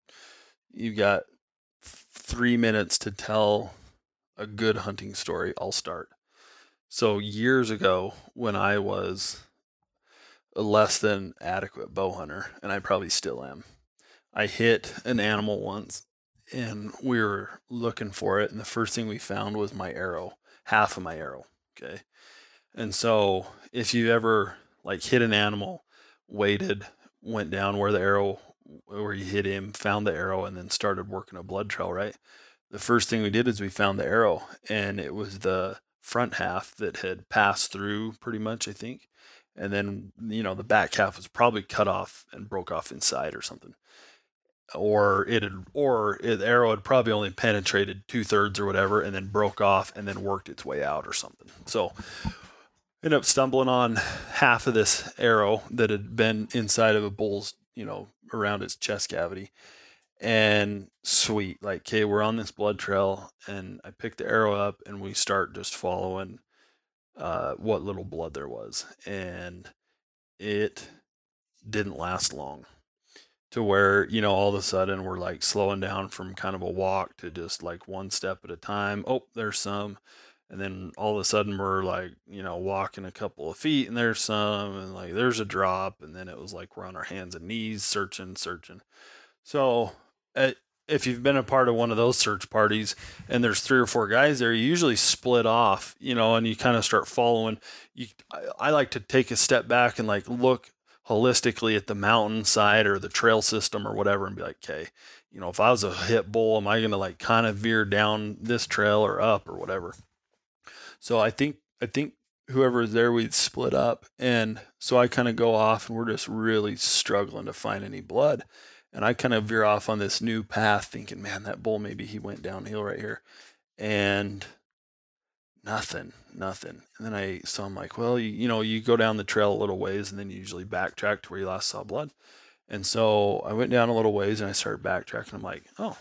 You got three minutes to tell a good hunting story. I'll start. So years ago, when I was a less than adequate bow hunter, and I probably still am, I hit an animal once and we were looking for it and the first thing we found was my arrow half of my arrow okay and so if you ever like hit an animal waited went down where the arrow where you hit him found the arrow and then started working a blood trail right? The first thing we did is we found the arrow and it was the front half that had passed through pretty much i think. And then you know the back half was probably cut off and broke off inside or something. Or it had, or the arrow had probably only penetrated two thirds or whatever, and then broke off and then worked its way out or something. So, ended up stumbling on half of this arrow that had been inside of a bull's, you know, around its chest cavity. And sweet, like, okay, we're on this blood trail, and I pick the arrow up, and we start just following uh, what little blood there was, and it didn't last long to where you know all of a sudden we're like slowing down from kind of a walk to just like one step at a time. Oh there's some and then all of a sudden we're like you know walking a couple of feet and there's some and like there's a drop and then it was like we're on our hands and knees searching searching so uh, if you've been a part of one of those search parties and there's three or four guys there you usually split off you know and you kind of start following you I, I like to take a step back and like look holistically at the mountainside or the trail system or whatever and be like, okay, you know, if I was a hit bull, am I going to like kind of veer down this trail or up or whatever? So I think, I think whoever is there, we'd split up. And so I kind of go off and we're just really struggling to find any blood. And I kind of veer off on this new path thinking, man, that bull, maybe he went downhill right here. And nothing, nothing. And then I, so I'm like, well, you, you know, you go down the trail a little ways and then you usually backtrack to where you last saw blood. And so I went down a little ways and I started backtracking. I'm like, oh,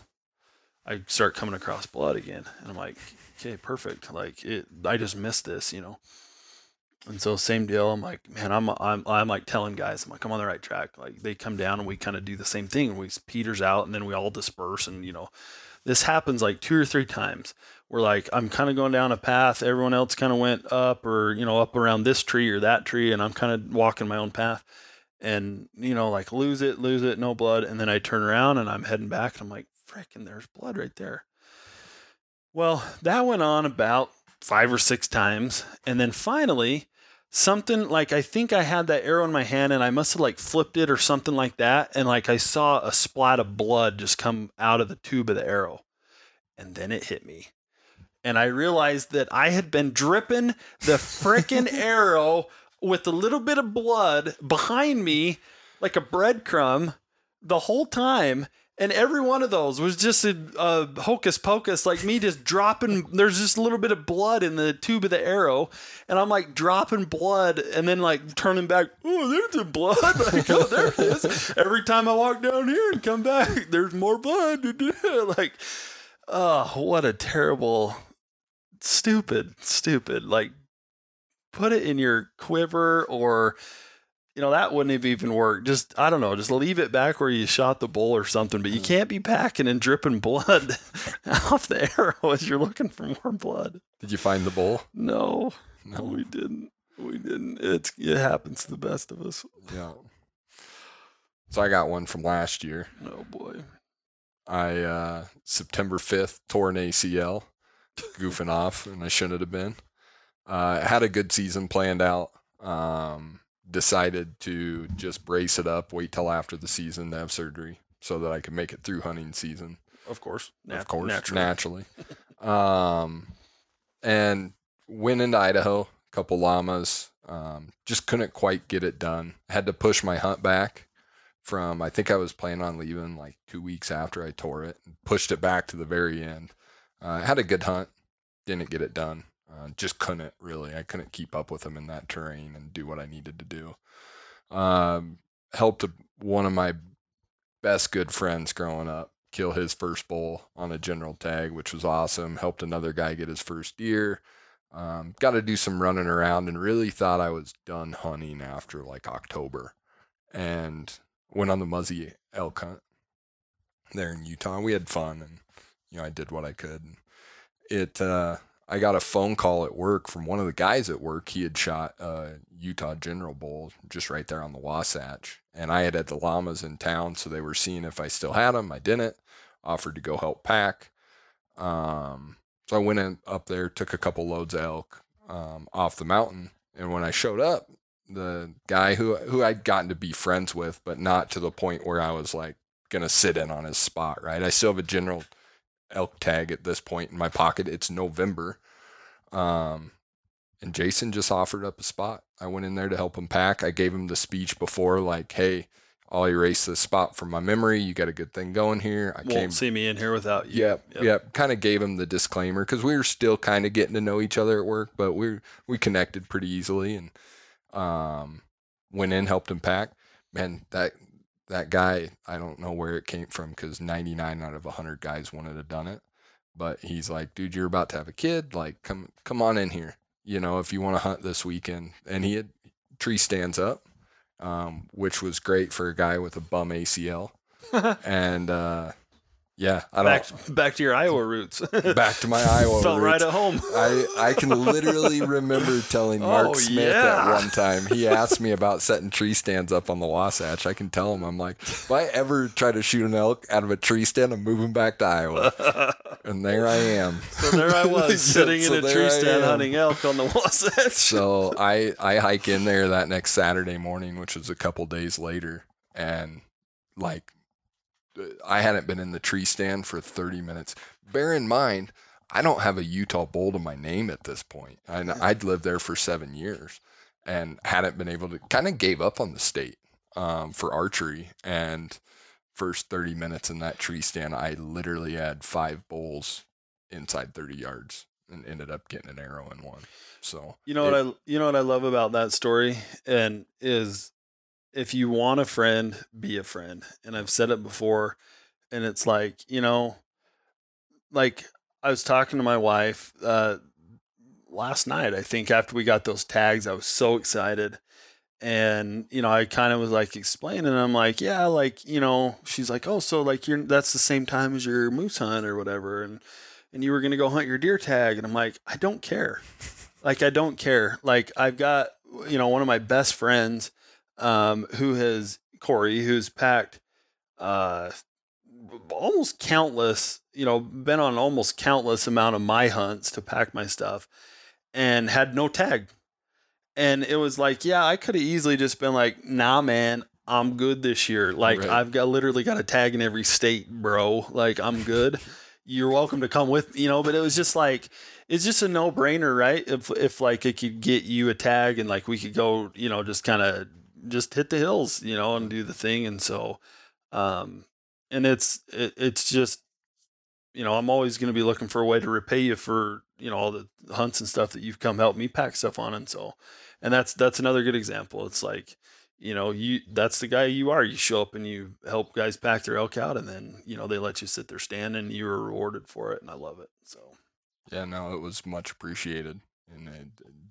I start coming across blood again. And I'm like, okay, perfect. Like it, I just missed this, you know? And so same deal. I'm like, man, I'm, I'm, I'm like telling guys, I'm like, I'm on the right track. Like they come down and we kind of do the same thing. And we peters out and then we all disperse and, you know, this happens like two or three times where like I'm kind of going down a path, everyone else kind of went up or you know up around this tree or that tree, and I'm kind of walking my own path, and you know like lose it, lose it, no blood, and then I turn around and I'm heading back, and I'm like, frickin', there's blood right there. Well, that went on about five or six times, and then finally something like I think I had that arrow in my hand and I must have like flipped it or something like that and like I saw a splat of blood just come out of the tube of the arrow and then it hit me. And I realized that I had been dripping the frickin' arrow with a little bit of blood behind me like a breadcrumb the whole time and every one of those was just a, a hocus pocus, like me just dropping. There's just a little bit of blood in the tube of the arrow, and I'm like dropping blood, and then like turning back. Oh, there's the blood. Like, oh, there it is. Every time I walk down here and come back, there's more blood. like, oh, what a terrible, stupid, stupid. Like, put it in your quiver or you know, that wouldn't have even worked. Just, I don't know, just leave it back where you shot the bull or something. But you can't be packing and dripping blood off the arrow as you're looking for more blood. Did you find the bull? No, no, we didn't. We didn't. It's it happens to the best of us. Yeah. So I got one from last year. Oh boy. I uh September fifth tore an ACL, goofing off, and I shouldn't have been. Uh, had a good season planned out. Um, decided to just brace it up, wait till after the season to have surgery, so that I could make it through hunting season. Of course. of course, naturally. naturally. um, and went into Idaho, a couple llamas. Um, just couldn't quite get it done. Had to push my hunt back from. I think I was planning on leaving like two weeks after I tore it. And pushed it back to the very end. Uh, had a good hunt. Didn't get it done. Uh, just couldn't really. I couldn't keep up with them in that terrain and do what I needed to do. Um, helped one of my best good friends growing up kill his first bull on a general tag, which was awesome. Helped another guy get his first deer. Um, got to do some running around and really thought I was done hunting after like October and went on the Muzzy elk hunt there in Utah. We had fun and, you know, I did what I could. It, uh, I got a phone call at work from one of the guys at work. He had shot a Utah General Bull just right there on the Wasatch. And I had had the llamas in town, so they were seeing if I still had them. I didn't. Offered to go help pack. Um, so I went in up there, took a couple loads of elk um, off the mountain. And when I showed up, the guy who who I'd gotten to be friends with, but not to the point where I was like gonna sit in on his spot, right? I still have a general elk tag at this point in my pocket. It's November. Um, and Jason just offered up a spot. I went in there to help him pack. I gave him the speech before, like, hey, I'll erase this spot from my memory. You got a good thing going here. I Won't came. see me in here without you. Yep, yep. Kind of gave him the disclaimer because we were still kind of getting to know each other at work, but we we connected pretty easily and um, went in, helped him pack. Man, that that guy, I don't know where it came from because 99 out of 100 guys wanted to have done it. But he's like, dude, you're about to have a kid. Like, come come on in here. You know, if you want to hunt this weekend. And he had tree stands up, um, which was great for a guy with a bum ACL. and uh, yeah, I don't Back, back to your Iowa roots. back to my Iowa Felt right at home. I, I can literally remember telling oh, Mark Oh, Smith yeah. at one time. He asked me about setting tree stands up on the Wasatch. I can tell him, I'm like, if I ever try to shoot an elk out of a tree stand, I'm moving back to Iowa. and there I am. So there I was, sitting So in a tree I stand am. hunting elk on the Wasatch. So I, I hike in there that next Saturday morning, which was a couple days later. And like, I hadn't been in the tree stand for 30 minutes. Bear in mind, I don't have a Utah bull to my name at this point. And I'd lived there for seven years and hadn't been able to kind of gave up on the state um, for archery. And first 30 minutes in that tree stand, I literally had five bowls inside 30 yards and ended up getting an arrow in one. So You know what I you know what I love about that story and is if you want a friend, be a friend. And I've said it before and it's like, you know, like I was talking to my wife uh last night, I think after we got those tags, I was so excited. And you know, I kind of was like explaining. I'm like, yeah, like you know, she's like, oh, so like you're that's the same time as your moose hunt or whatever, and and you were gonna go hunt your deer tag, and I'm like, I don't care, like I don't care. Like I've got you know one of my best friends, um, who has Corey, who's packed, uh, almost countless, you know, been on almost countless amount of my hunts to pack my stuff, and had no tag. And it was like, yeah, I could have easily just been like, nah, man, I'm good this year. Like, Right. I've got literally got a tag in every state, bro. Like, I'm good. You're welcome to come with, you know, but it was just like, it's just a no brainer, right? If, if like it could get you a tag and like we could go, you know, just kind of just hit the hills, you know, and do the thing. And so, um, and it's, it, it's just, you know, I'm always going to be looking for a way to repay you for, you know, all the hunts and stuff that you've come help me pack stuff on. And so, and that's, that's another good example. It's like, you know, you, that's the guy you are. You show up and you help guys pack their elk out and then, you know, they let you sit there stand and you were rewarded for it. And I love it. So, Yeah, no, it was much appreciated. And uh,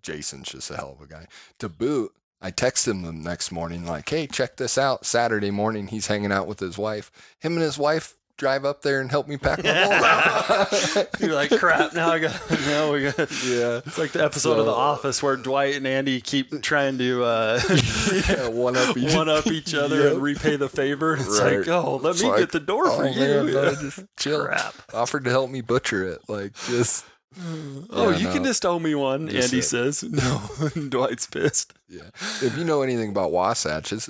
Jason's just a hell of a guy. To boot, I text him the next morning, like, hey, check this out. Saturday morning, he's hanging out with his wife. Him and his wife drive up there and help me pack my bowl out. You're like, crap. Now I got. Now we got. yeah. It's like the episode of The Office where Dwight and Andy keep trying to uh, yeah, one up each. one up each other Yep. and repay the favor. It's Right. like, oh, let It's me like, get the door for oh, you. man, no, Yeah. just chill. Crap. Offered to help me butcher it. Like, just. Oh, Yeah, you no. can just owe me one. Andy says no. Dwight's pissed. Yeah. If you know anything about Wasatch, it's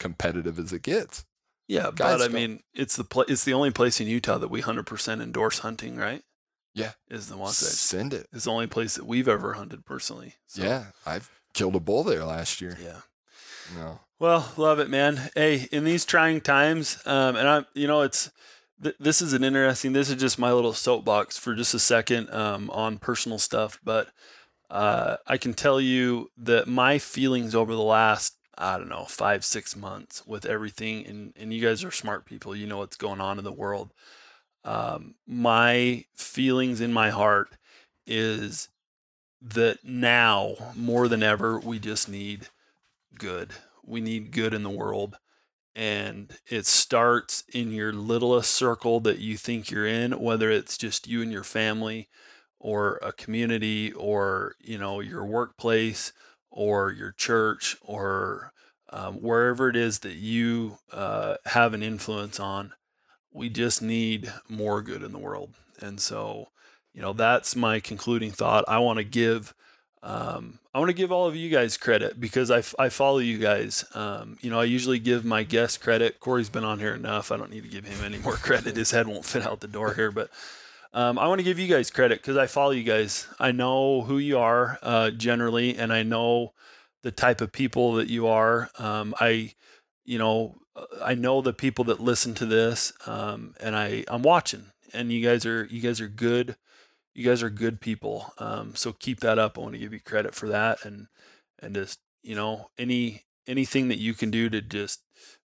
competitive as it gets. Yeah, Guys but I don't- mean, it's the pla it's the only place in Utah that we hundred percent endorse hunting, right? Yeah. is the Wasatch. Send it. It's the only place that we've ever hunted personally. So, Yeah. I've killed a bull there last year. yeah. No. Well, love it, man. Hey, in these trying times, um, and I'm, you know, it's th- this is an interesting. This is just my little soapbox for just a second um, on personal stuff, but uh, I can tell you that my feelings over the last, I don't know, five six months with everything, and and you guys are smart people. You know what's going on in the world. Um, my feelings in my heart is that now more than ever we just need good. We need good in the world. And it starts in your littlest circle that you think you're in, whether it's just you and your family or a community or, you know, your workplace or your church or um, wherever it is that you uh, have an influence on. We just need more good in the world. And so, you know, that's my concluding thought. I want to give um, I want to give all of you guys credit because I, I follow you guys. Um, you know, I usually give my guests credit. Corey's been on here enough. I don't need to give him any more credit. His head won't fit out the door here, but um, I want to give you guys credit because I follow you guys. I know who you are uh, generally, and I know the type of people that you are. Um, I, you know, I know the people that listen to this, um, and I I'm watching, and you guys are you guys are good you guys are good people. Um, so keep that up. I want to give you credit for that, and and just you know any anything that you can do to just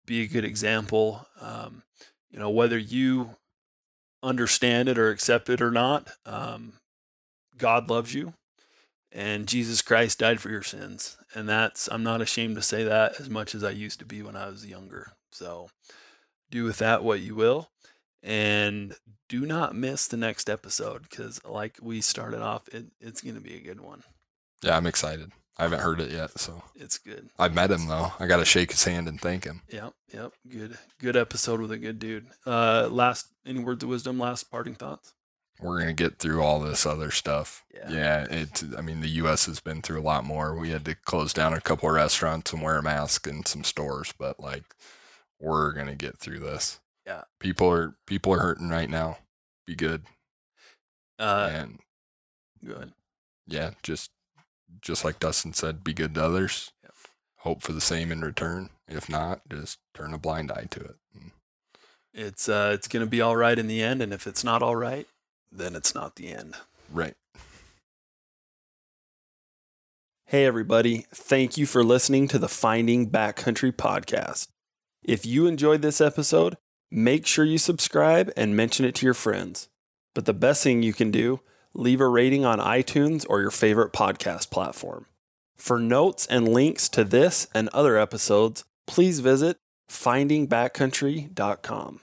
be a good example. Um, you know whether you understand it or accept it or not, um, God loves you, and Jesus Christ died for your sins, and that's I'm not ashamed to say that as much as I used to be when I was younger. So do with that what you will and do not miss the next episode because like we started off it, it's going to be a good one Yeah, I'm excited. I haven't heard it yet, so it's good I met him though. I got to shake his hand and thank him. yep yep good good episode with a good dude uh last any words of wisdom last parting thoughts We're gonna get through all this other stuff. Yeah. Yeah, it. I mean, the U.S. has been through a lot more. We had to close down a couple of restaurants and wear a mask in some stores, but like, we're gonna get through this. Yeah. People are people are hurting right now. Be good uh and good yeah, just just like Dustin said, be good to others. Yep. Hope for the same in return. If not, just turn a blind eye to it. It's uh it's going to be all right in the end and if it's not all right then it's not the end Right. Hey, everybody. Thank you for listening to the Finding Backcountry podcast. If you enjoyed this episode, make sure you subscribe and mention it to your friends. But the best thing you can do, leave a rating on iTunes or your favorite podcast platform. For notes and links to this and other episodes, please visit findingbackcountry.com.